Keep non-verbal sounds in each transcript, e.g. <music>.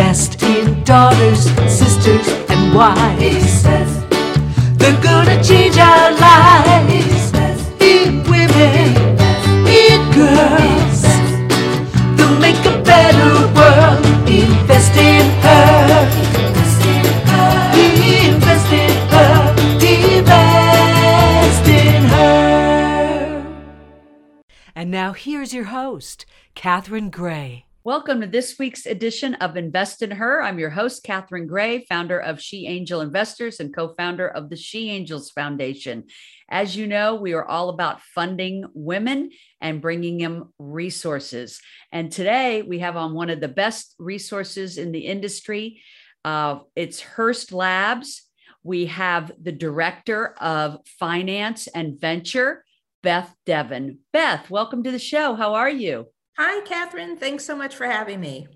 Invest in daughters, sisters, and wives. They're gonna change our lives. In women, in girls. They'll make a better world. Invest in her. Invest in her. Invest in her. And now here's your host, Catherine Gray. Welcome to this week's edition of Invest in Her. I'm your host, Catherine Gray, founder of She Angel Investors and co founder of the She Angels Foundation. As you know, we are all about funding women and bringing them resources. And today we have on one of the best resources in the industry. Uh, it's Hearst Labs. We have the director of finance and venture, Beth Devin. Beth, welcome to the show. How are you? Hi, Catherine. Thanks so much for having me.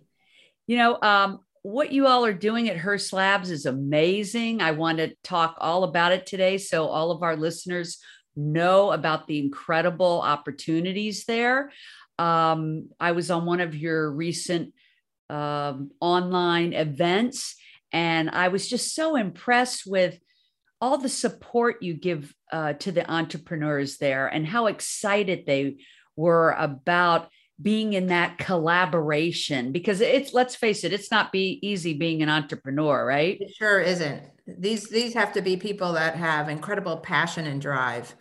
You know, um, what you all are doing at Hearst Labs is amazing. I want to talk all about it today so all of our listeners know about the incredible opportunities there. Um, I was on one of your recent um, online events, and I was just so impressed with all the support you give uh, to the entrepreneurs there and how excited they were about being in that collaboration because it's let's face it it's not be easy being an entrepreneur right? It sure isn't. These these have to be people that have incredible passion and drive.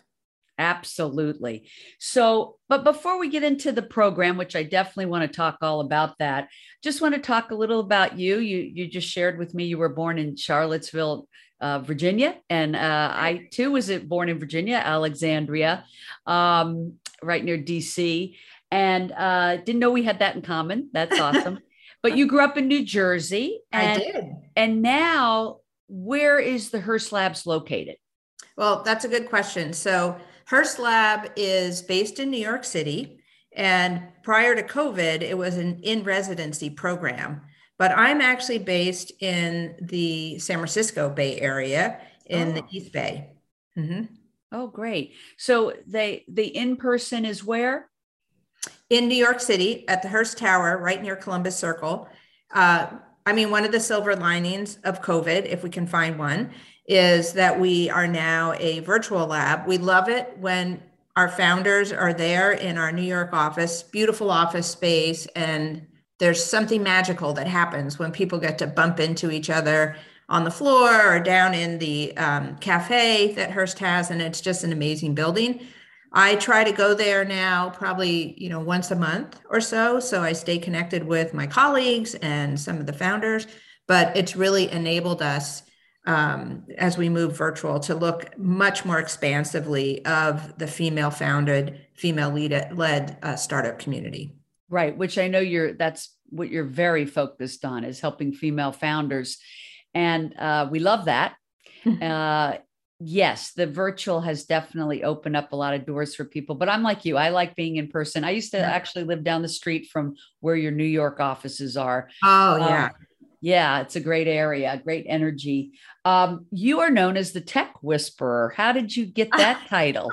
Absolutely. So but before we get into the program which i definitely want to talk all about that just want to talk a little about you. You you just shared with me you were born in charlottesville uh, Virginia, and uh, I too was born in Virginia, Alexandria, um, right near DC and uh, didn't know we had that in common. That's awesome. <laughs> but you grew up in New Jersey. And, I did. And now, where is the Hearst Labs located? Well, that's a good question. So, Hearst Lab is based in New York City. And prior to COVID, it was an in residency program. But I'm actually based in the San Francisco Bay Area in oh. the East Bay. Mm-hmm. Oh, great. So they the in person is where? In New York City at the Hearst Tower, right near Columbus Circle. Uh, I mean, one of the silver linings of COVID, if we can find one, is that we are now a virtual lab. We love it when our founders are there in our New York office, beautiful office space, and there's something magical that happens when people get to bump into each other on the floor or down in the um, cafe that Hearst has, and it's just an amazing building. I try to go there now probably, you know, once a month or so. So I stay connected with my colleagues and some of the founders, but it's really enabled us um, as we move virtual to look much more expansively of the female founded, female led uh, startup community. Right. Which I know you're, that's what you're very focused on is helping female founders. And uh, we love that. <laughs> uh, yes, the virtual has definitely opened up a lot of doors for people. But I'm like you, I like being in person. I used to actually live down the street from where your New York offices are. Oh, yeah. Um, yeah, it's a great area, great energy. Um, you are known as the tech whisperer. How did you get <laughs> that title?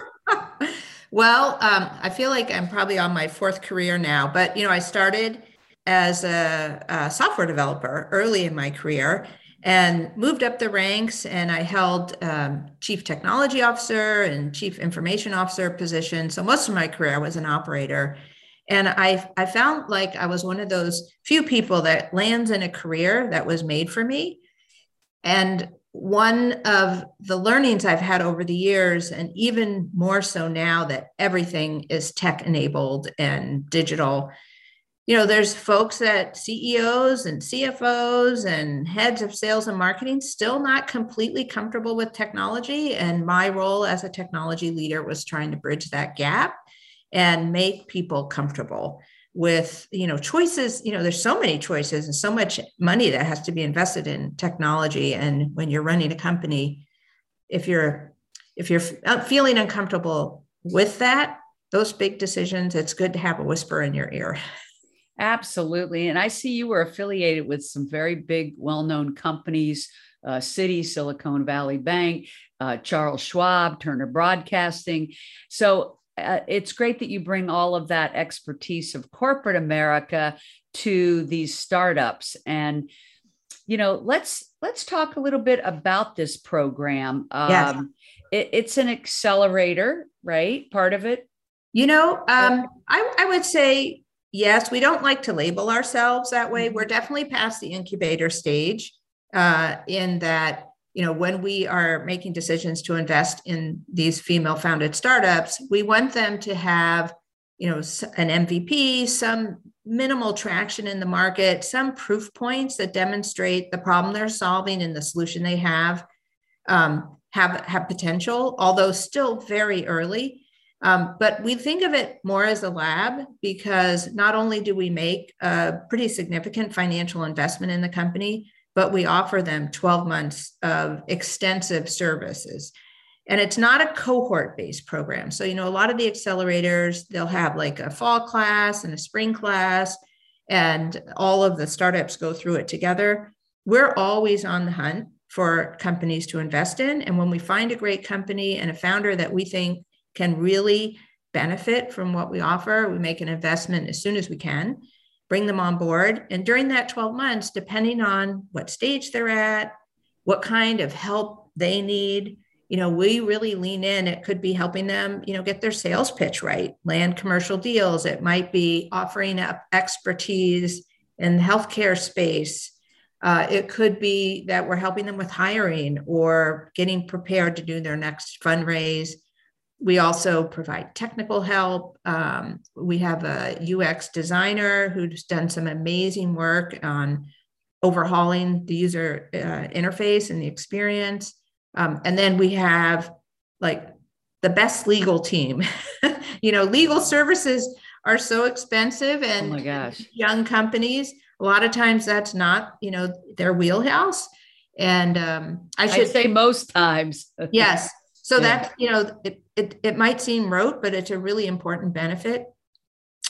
well, um, I feel like I'm probably on my fourth career now, but you know, I started as a, a software developer early in my career and moved up the ranks and i held um, chief technology officer and chief information officer position. So most of my career i was an operator. And I, I found like i was one of those few people that lands in a career that was made for me. And one of the learnings i've had over the years and even more so now that everything is tech enabled and digital you know, there's folks that CEOs and CFOs and heads of sales and marketing still not completely comfortable with technology. And my role as a technology leader was trying to bridge that gap and make people comfortable with you know choices. You know there's so many choices and so much money that has to be invested in technology. And when you're running a company if you're if you're uh, feeling uncomfortable with that those big decisions it's good to have a whisper in your ear <laughs> Absolutely. And I see you were affiliated with some very big, well known companies, uh, Citi, Silicon Valley Bank, uh, Charles Schwab, Turner Broadcasting. So, uh, it's great that you bring all of that expertise of corporate America to these startups and you know let's let's talk a little bit about this program um, yes. It, it's an accelerator right part of it you know um, I, I would say yes we don't like to label ourselves that way we're mm-hmm. definitely past the incubator stage uh, in that you know when we are making decisions to invest in these female founded startups we want them to have you know an mvp some minimal traction in the market some proof points that demonstrate the problem they're solving and the solution they have um, have have potential although still very early um, but we think of it more as a lab because not only do we make a pretty significant financial investment in the company but we offer them 12 months of extensive services. And it's not a cohort based program. So, you know, a lot of the accelerators, they'll have like a fall class and a spring class, and all of the startups go through it together. We're always on the hunt for companies to invest in. And when we find a great company and a founder that we think can really benefit from what we offer, we make an investment as soon as we can bring them on board. And during that 12 months, depending on what stage they're at, what kind of help they need, you know, we really lean in. It could be helping them, you know, get their sales pitch right, land commercial deals. It might be offering up expertise in the healthcare space. Uh, it could be that we're helping them with hiring or getting prepared to do their next fundraise we also provide technical help. Um, we have a UX designer who's done some amazing work on overhauling the user uh, interface and the experience. Um, and then we have like the best legal team. <laughs> you know, legal services are so expensive and oh my gosh. young companies, a lot of times that's not, you know, their wheelhouse. And um, I should I'd say most times. <laughs> yes. So yeah. that, you know, it, it, it might seem rote, but it's a really important benefit.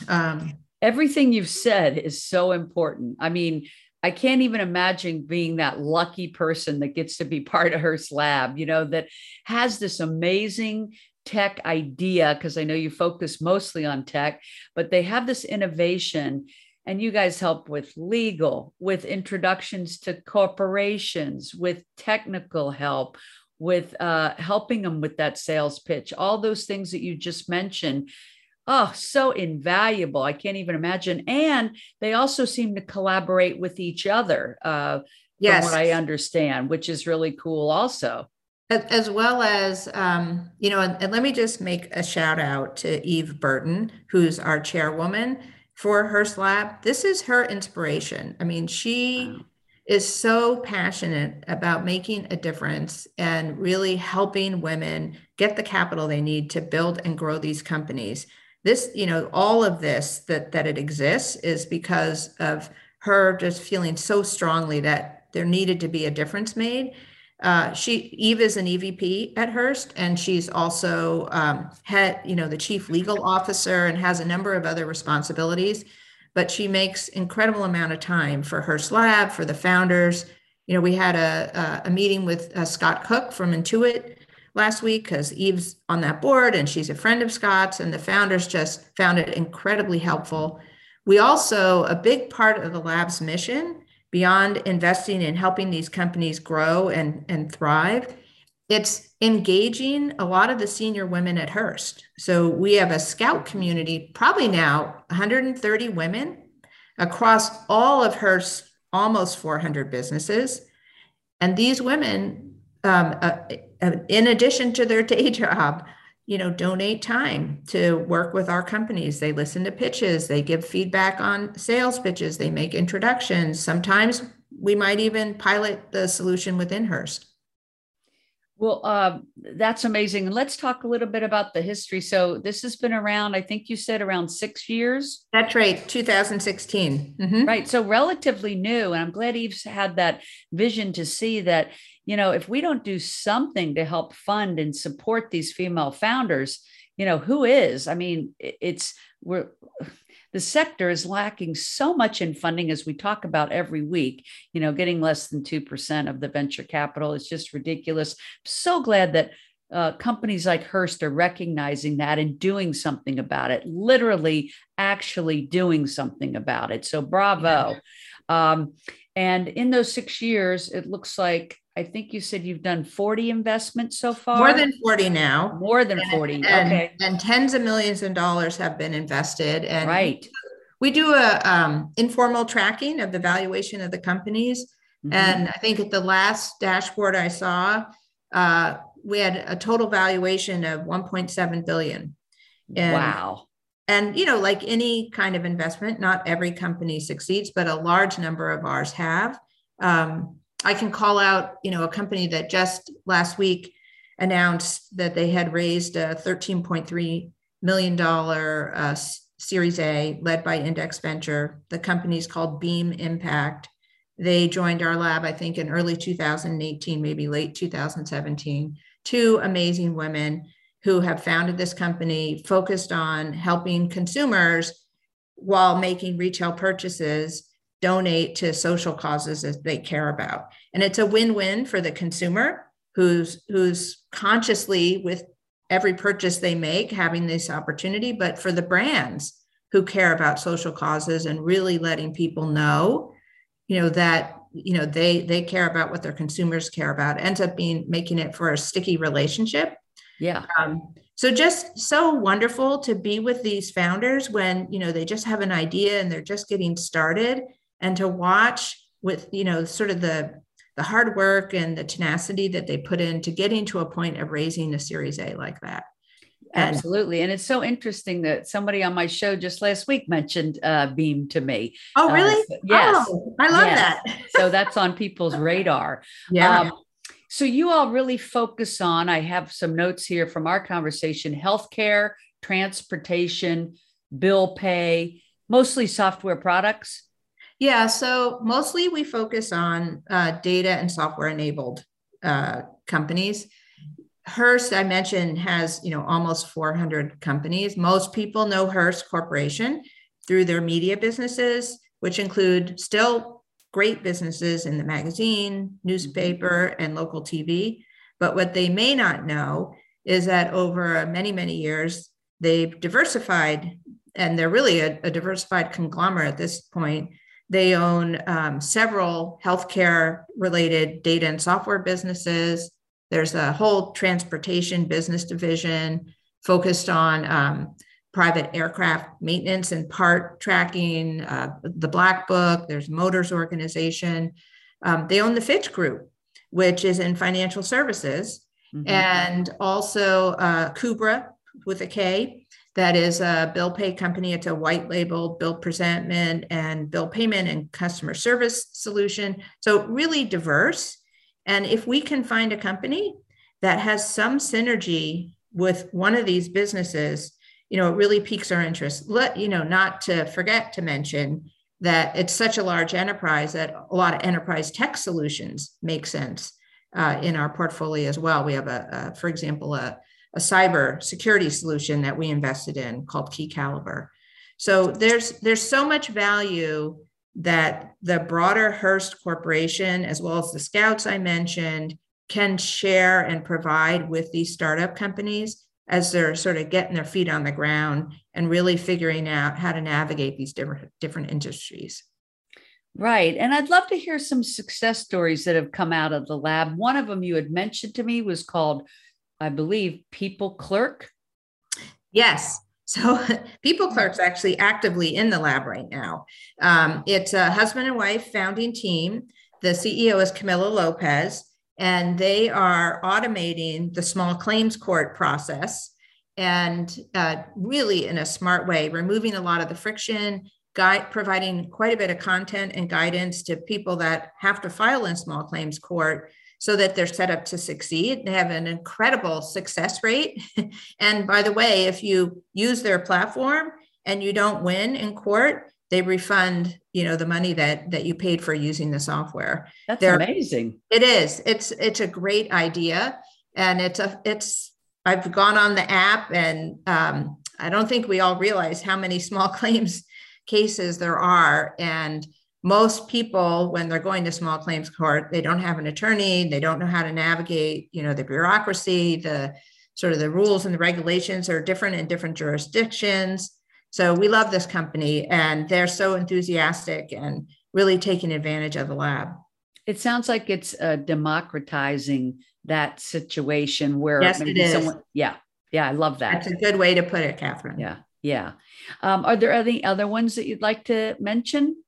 Um, Everything you've said is so important. I mean, I can't even imagine being that lucky person that gets to be <laughs> part of Hearst Lab, you know, that has this amazing tech idea, because I know you focus mostly on tech, but they have this innovation and you guys help with legal, with introductions to corporations, with technical help, with uh, helping them with that sales pitch, all those things that you just mentioned. Oh, so invaluable. I can't even imagine. And they also seem to collaborate with each other, uh, yes. from what I understand, which is really cool, also. As well as, um, you know, and, and let me just make a shout out to Eve Burton, who's our chairwoman for Hearst Lab. This is her inspiration. I mean, she wow is so passionate about making a difference and really helping women get the capital they need to build and grow these companies. This you know all of this that that it exists is because of her just feeling so strongly that there needed to be a difference made. Uh, she eve is an evp at hearst and she's also um, you know the chief legal officer and has a number of other responsibilities but she makes incredible amount of time for Hearst Lab, for the founders. You know, we had a, a, meeting with uh, Scott Cook from Intuit last week because Eve's on that board and she's a friend of Scott's, and the founders just found it incredibly helpful. We also, a big part of the lab's mission, beyond investing in helping these companies grow and, and thrive, it's engaging a lot of the senior women at Hearst. So we have a scout community, probably now 130 women across all of Hearst's almost 400 businesses. And these women, um, uh, uh, in addition to their day <laughs> job, you know, donate time to work with our companies. They listen to pitches, they give feedback on sales pitches, they make introductions. Sometimes we might even pilot the solution within Hearst. Well, uh, that's amazing. And let's talk a little bit about the history. So this has been around, I think you said around six years. That's right, 2016. Mm-hmm. Right. So relatively new. And I'm glad Eve's had that vision to see that, you know, if we don't do something to help fund and support these female founders, you know, who is? I mean, it's we're the sector is lacking so much in funding as we talk about every week you know getting less than 2% of the venture capital is just ridiculous so glad that uh, companies like Hearst are recognizing that and doing something about it, literally, actually doing something about it. So, bravo. Um, and in those six years, it looks like I think you said you've done 40 investments so far. More than 40 now. More than 40. And, okay. And tens of millions of dollars have been invested. And right. We do a um, informal tracking of the valuation of the companies. Mm-hmm. And I think at the last dashboard I saw, uh, we had a total valuation of 1.7 billion. And, wow. And you know, like any kind of investment, not every company succeeds, but a large number of ours have. Um, I can call out, you know, a company that just last week announced that they had raised a 13.3 million dollar uh, Series A, led by Index Venture. The company is called Beam Impact. They joined our lab, I think, in early 2018, maybe late 2017 two amazing women who have founded this company focused on helping consumers while making retail purchases donate to social causes that they care about. And it's a win-win for the consumer who's who's consciously with every purchase they make having this opportunity but for the brands who care about social causes and really letting people know you know that you know they they care about what their consumers care about. Ends up being making it for a sticky relationship yeah um, so just so wonderful to be with these founders when you know they just have an idea and they're just getting started and to watch with you know sort of the the hard work and the tenacity that they put into getting to a point of raising a series a like that and, Absolutely. And it's so interesting that somebody on my show just last week mentioned uh, Beam to me. Oh, uh, really? Uh, so, yes. Oh, I love yes. that. so that's on people's radar. <laughs> Yeah. Um, so you all really focus on, I have some notes here from our conversation healthcare, transportation, bill pay, mostly software products. Yeah. So mostly we focus on uh, data and software enabled uh, companies. Hearst, I mentioned, has you know almost 400 companies. Most people know Hearst Corporation through their media businesses, which include still great businesses in the magazine, newspaper, and local TV. But what they may not know is that over many, many years, they've diversified, and they're really a, a diversified conglomerate at this point. They own um, several healthcare related data and software businesses there's a whole transportation business division focused on um, private aircraft maintenance and part tracking, uh, the Black Book, there's Motors Organization. Um, they own the Fitch Group, which is in financial services, mm-hmm. and also uh, Kubra with a K. That is a bill pay company. It's a white label bill presentment and bill payment and customer service solution. So, really diverse. And if we can find a company that has some synergy with one of these businesses, you know, it really piques our interest. Let, you know, not to forget to mention that it's such a large enterprise that a lot of enterprise tech solutions make sense uh, in our portfolio as well. We have a, a for example, a, a cyber security solution that we invested in called KeyCaliber. So there's there's so much value that the broader Hearst Corporation, as well as the Scouts I mentioned, can share and provide with these startup companies as they're sort of getting their feet on the ground and really figuring out how to navigate these different different industries. Right. And I'd love to hear some success stories that have come out of the lab. One of them you had mentioned to me was called, I believe, People Clerk. Yes. <laughs> So People Clerk's actually actively in the lab right now. Um, it's a husband and wife founding team. The CEO is Camila Lopez, and they are automating the small claims court process and uh, really in a smart way, removing a lot of the friction, guide, providing quite a bit of content and guidance to people that have to file in small claims court so that they're set up to succeed. They have an incredible success rate. <laughs> and by the way, if you use their platform and you don't win in court, they refund you know the money that that you paid for using the software. That's They're, amazing. It is. It's it's a great idea. And it's a it's i've gone on the app and um, i don't think we all realize how many small <laughs> claims cases there are. And most people when they're going to small claims court they don't have an attorney. They don't know how to navigate you know the bureaucracy the sort of the rules and the regulations are different in different jurisdictions so we love this company and they're so enthusiastic and really taking advantage of the lab. It sounds like it's uh, democratizing that situation where yes, maybe someone yeah yeah i love that. That's a good way to put it catherine. Yeah yeah. Um, are there any other ones that you'd like to mention?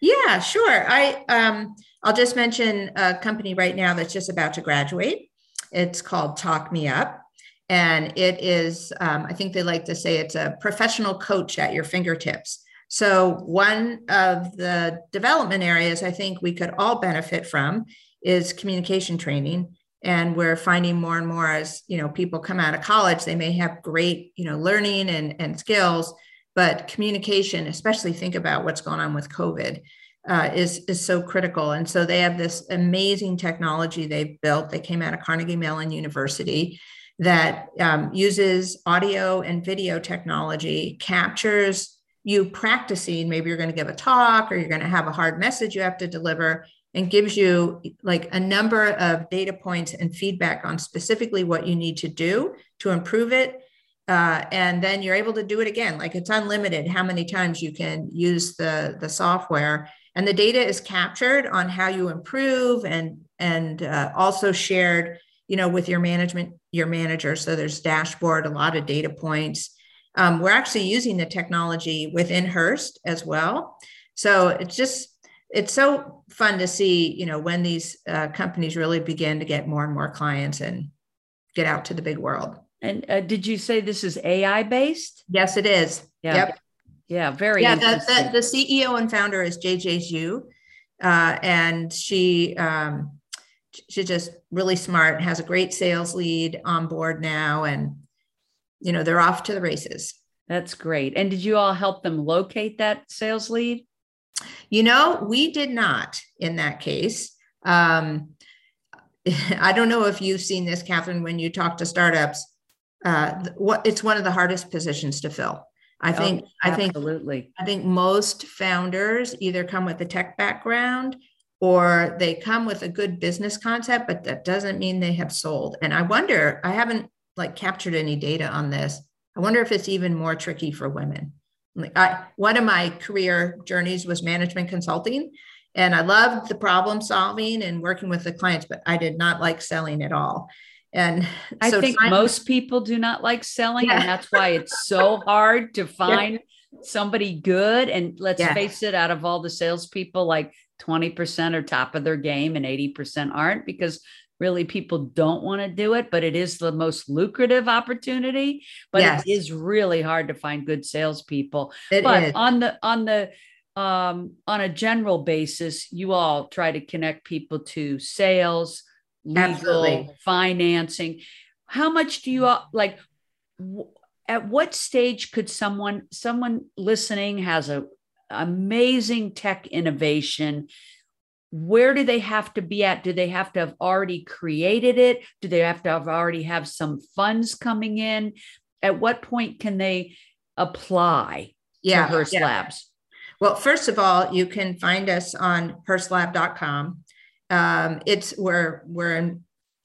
Yeah, sure. I um, I'll just mention a company right now that's just about to graduate. It's called Talk Me Up, and it is um, I think they like to say it's a professional coach at your fingertips. So one of the development areas I think we could all benefit from is communication training and we're finding more and more as you know people come out of college they may have great you know learning and, and skills but communication, especially think about what's going on with COVID, uh, is is so critical. And so they have this amazing technology they've built. They came out of Carnegie Mellon University that um, uses audio and video technology, captures you practicing. Maybe you're going to give a talk or you're going to have a hard message you have to deliver, and gives you like a number of data points and feedback on specifically what you need to do to improve it uh, and then you're able to do it again like it's unlimited how many times you can use the the software and the data is captured on how you improve and and uh, also shared you know with your management your manager so there's dashboard a lot of data points um, we're actually using the technology within hearst as well so it's just it's so fun to see you know when these uh, companies really begin to get more and more clients and get out to the big world and uh, did you say this is AI based? Yes, it is. Yeah. Yep. Yeah, very. Yeah, the, the, the, CEO and founder is JJ Zhu, uh, and she um, she's just really smart. Has a great sales lead on board now, and you know they're off to the races. That's great. And did you all help them locate that sales lead? You know, we did not in that case. Um, <laughs> I don't know if you've seen this, Catherine, when you talk to startups uh, what it's one of the hardest positions to fill. I oh, think oh, I think absolutely. I think most founders either come with a tech background or they come with a good business concept, but that doesn't mean they have sold. And I wonder, I haven't like captured any data on this. I wonder if it's even more tricky for women. Like I, one of my career journeys was management consulting, and I loved the problem solving and working with the clients, but I did not like selling at all. And <laughs> I so think most people do not like selling, yeah. and that's why it's so <laughs> hard to find yeah. somebody good. And let's yeah. face it, out of all the salespeople, like 20% are top of their game and 80% aren't because really people don't want to do it, but it is the most lucrative opportunity. But yes. it is really hard to find good salespeople. It but is. on the on the um, on a general basis, you all try to connect people to sales, legal, Absolutely. financing. How much do you all, like? At what stage could someone someone listening has a amazing tech innovation? Where do they have to be at? Do they have to have already created it? Do they have to have already have some funds coming in? At what point can they apply yeah, to Hearst yeah. Labs? Well, first of all, you can find us on hearstlab.com um, it's we're we're in,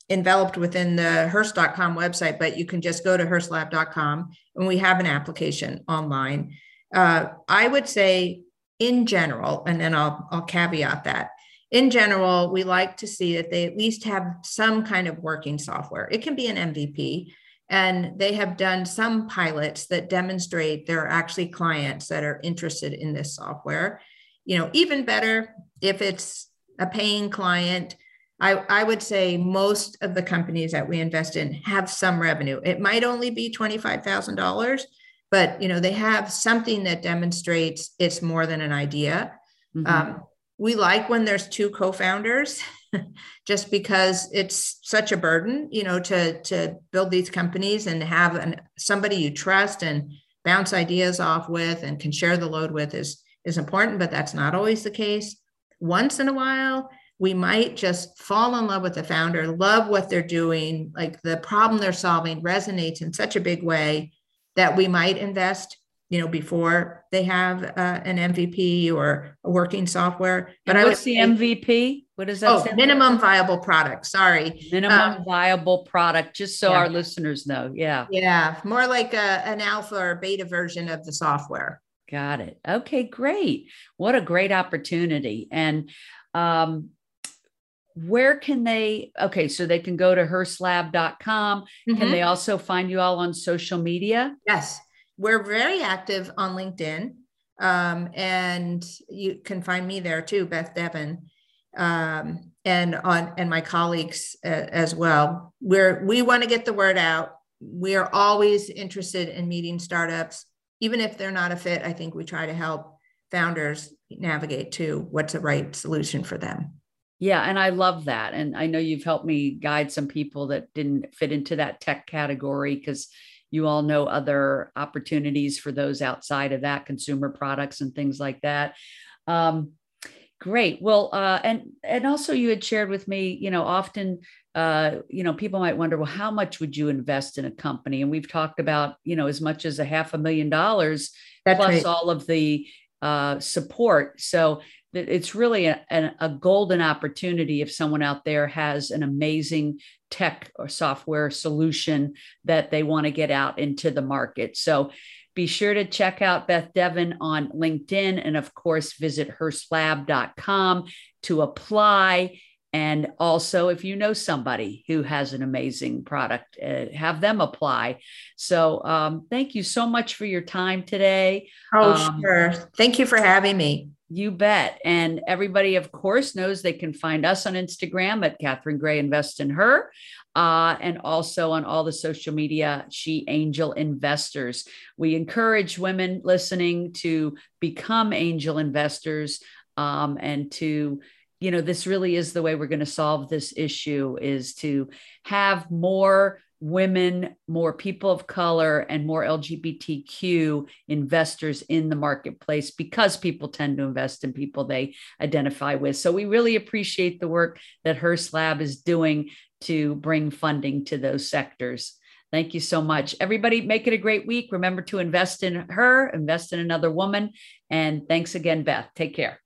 enveloped within the Hearst.com website, but you can just go to HearstLab.com and we have an application online. Uh, I would say, in general, and then I'll I'll caveat that. In general, we like to see that they at least have some kind of working software. It can be an MVP, and they have done some pilots that demonstrate there are actually clients that are interested in this software. You know, even better if it's a paying client. I, I would say most of the companies that we invest in have some revenue. It might only be $25,000, but you know, they have something that demonstrates it's more than an idea. Mm-hmm. Um, we like when there's two co-founders <laughs> just because it's such a burden you know to to build these companies and have an, somebody you trust and bounce ideas off with and can share the load with is is important but that's not always the case once in a while we might just fall in love with the founder love what they're doing like the problem they're solving resonates in such a big way that we might invest you know, before they have uh, an MVP or a working software. But and what's the say, MVP? What is that? Oh, minimum for? viable product. Sorry. Minimum um, viable product, just so yeah. our listeners know. Yeah. Yeah. More like a, an alpha or beta version of the software. Got it. Okay, great. What a great opportunity. And um, where can they okay so they can go to hearstlab.com mm-hmm. can they also find you all on social media? Yes. We're very active on linkedin um, and you can find me there too beth devin um, and on and my colleagues uh, as well. We're we want to get the word out. We are always interested in meeting startups. Even if they're not a fit i think we try to help founders navigate to what's the right solution for them yeah, and I love that. And I know you've helped me guide some people that didn't fit into that tech category because you all know other opportunities for those outside of that, consumer products and things like that. Um, great. Well, uh, and and also you had shared with me, you know, often, uh, you know, people might wonder, well, how much would you invest in a company? And we've talked about, you know, as much as a half a million dollars That's plus right. all of the uh, support. So it's really a, a, golden opportunity if someone out there has an amazing tech or software solution that they want to get out into the market. So be sure to check out Beth Devin on LinkedIn and, of course, visit hearstlab.com to apply. And also, if you know somebody who has an amazing product, uh, have them apply. So, um, thank you so much for your time today. Oh, um, sure. Thank you for having me. You bet. And everybody, of course, knows they can find us on Instagram at Catherine Gray Invest in Her. Uh, and also on all the social media, She Angel Investors. We encourage women listening to become angel investors um, and to you know this really is the way we're going to solve this issue is to have more women, more people of color, and more LGBTQ investors in the marketplace because people tend to invest in people they identify with. So we really appreciate the work that hearst HerSlab is doing to bring funding to those sectors. Thank you so much. Everybody, make it a great week. Remember to invest in her, invest in another woman. And thanks again, Beth. Take care.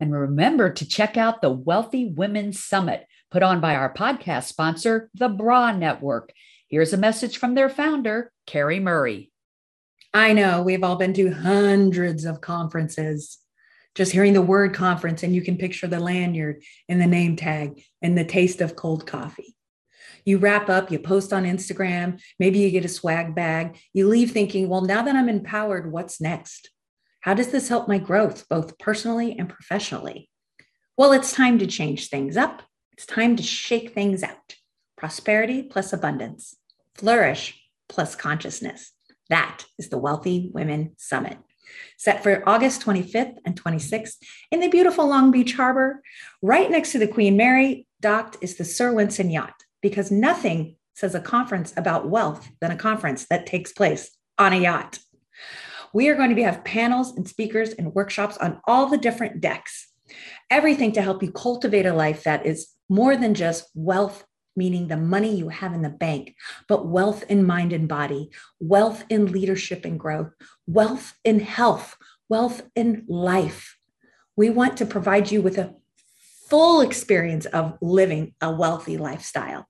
And remember to check out the Wealthy Women Summit put on by our podcast sponsor, the Bra Network. Here's a message from their founder, Carrie Murray. I know we've all been to hundreds of conferences. Just hearing the word conference, and you can picture the lanyard and the name tag and the taste of cold coffee. You wrap up, you post on Instagram, maybe you get a swag bag. You leave thinking, well, now that I'm empowered, what's next? How does this help my growth, both personally and professionally? Well, it's time to change things up it's time to shake things out. Prosperity plus abundance, flourish plus consciousness. That is the Wealthy Women Summit. Set for August 25th and 26th in the beautiful Long Beach Harbor. Right next to the Queen Mary, docked is the Sir Winston yacht, because nothing says a conference about wealth than a conference that takes place on a yacht. We are going to have panels and speakers and workshops on all the different decks. Everything to help you cultivate a life that is more than just wealth, meaning the money you have in the bank, but wealth in mind and body, wealth in leadership and growth, wealth in health, wealth in life. We want to provide you with a full experience of living a wealthy lifestyle.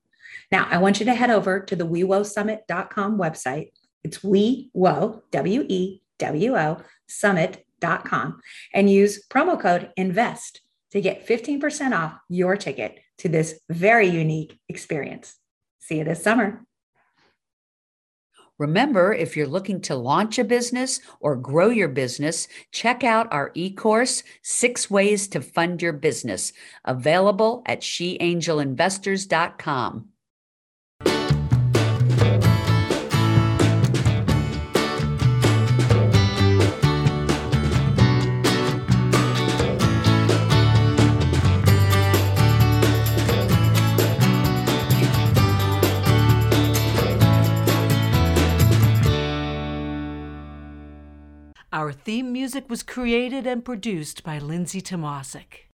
Now, I want you to head over to the wewosummit.com website. It's wewo, W E W O, summit.com, and use promo code INVEST to get 15% off your ticket to this very unique experience. See you this summer. Remember, if you're looking to launch a business or grow your business, check out our e course, Six Ways to Fund Your Business, available at sheangelinvestors.com. theme music was created and produced by Lindsay Tomasic.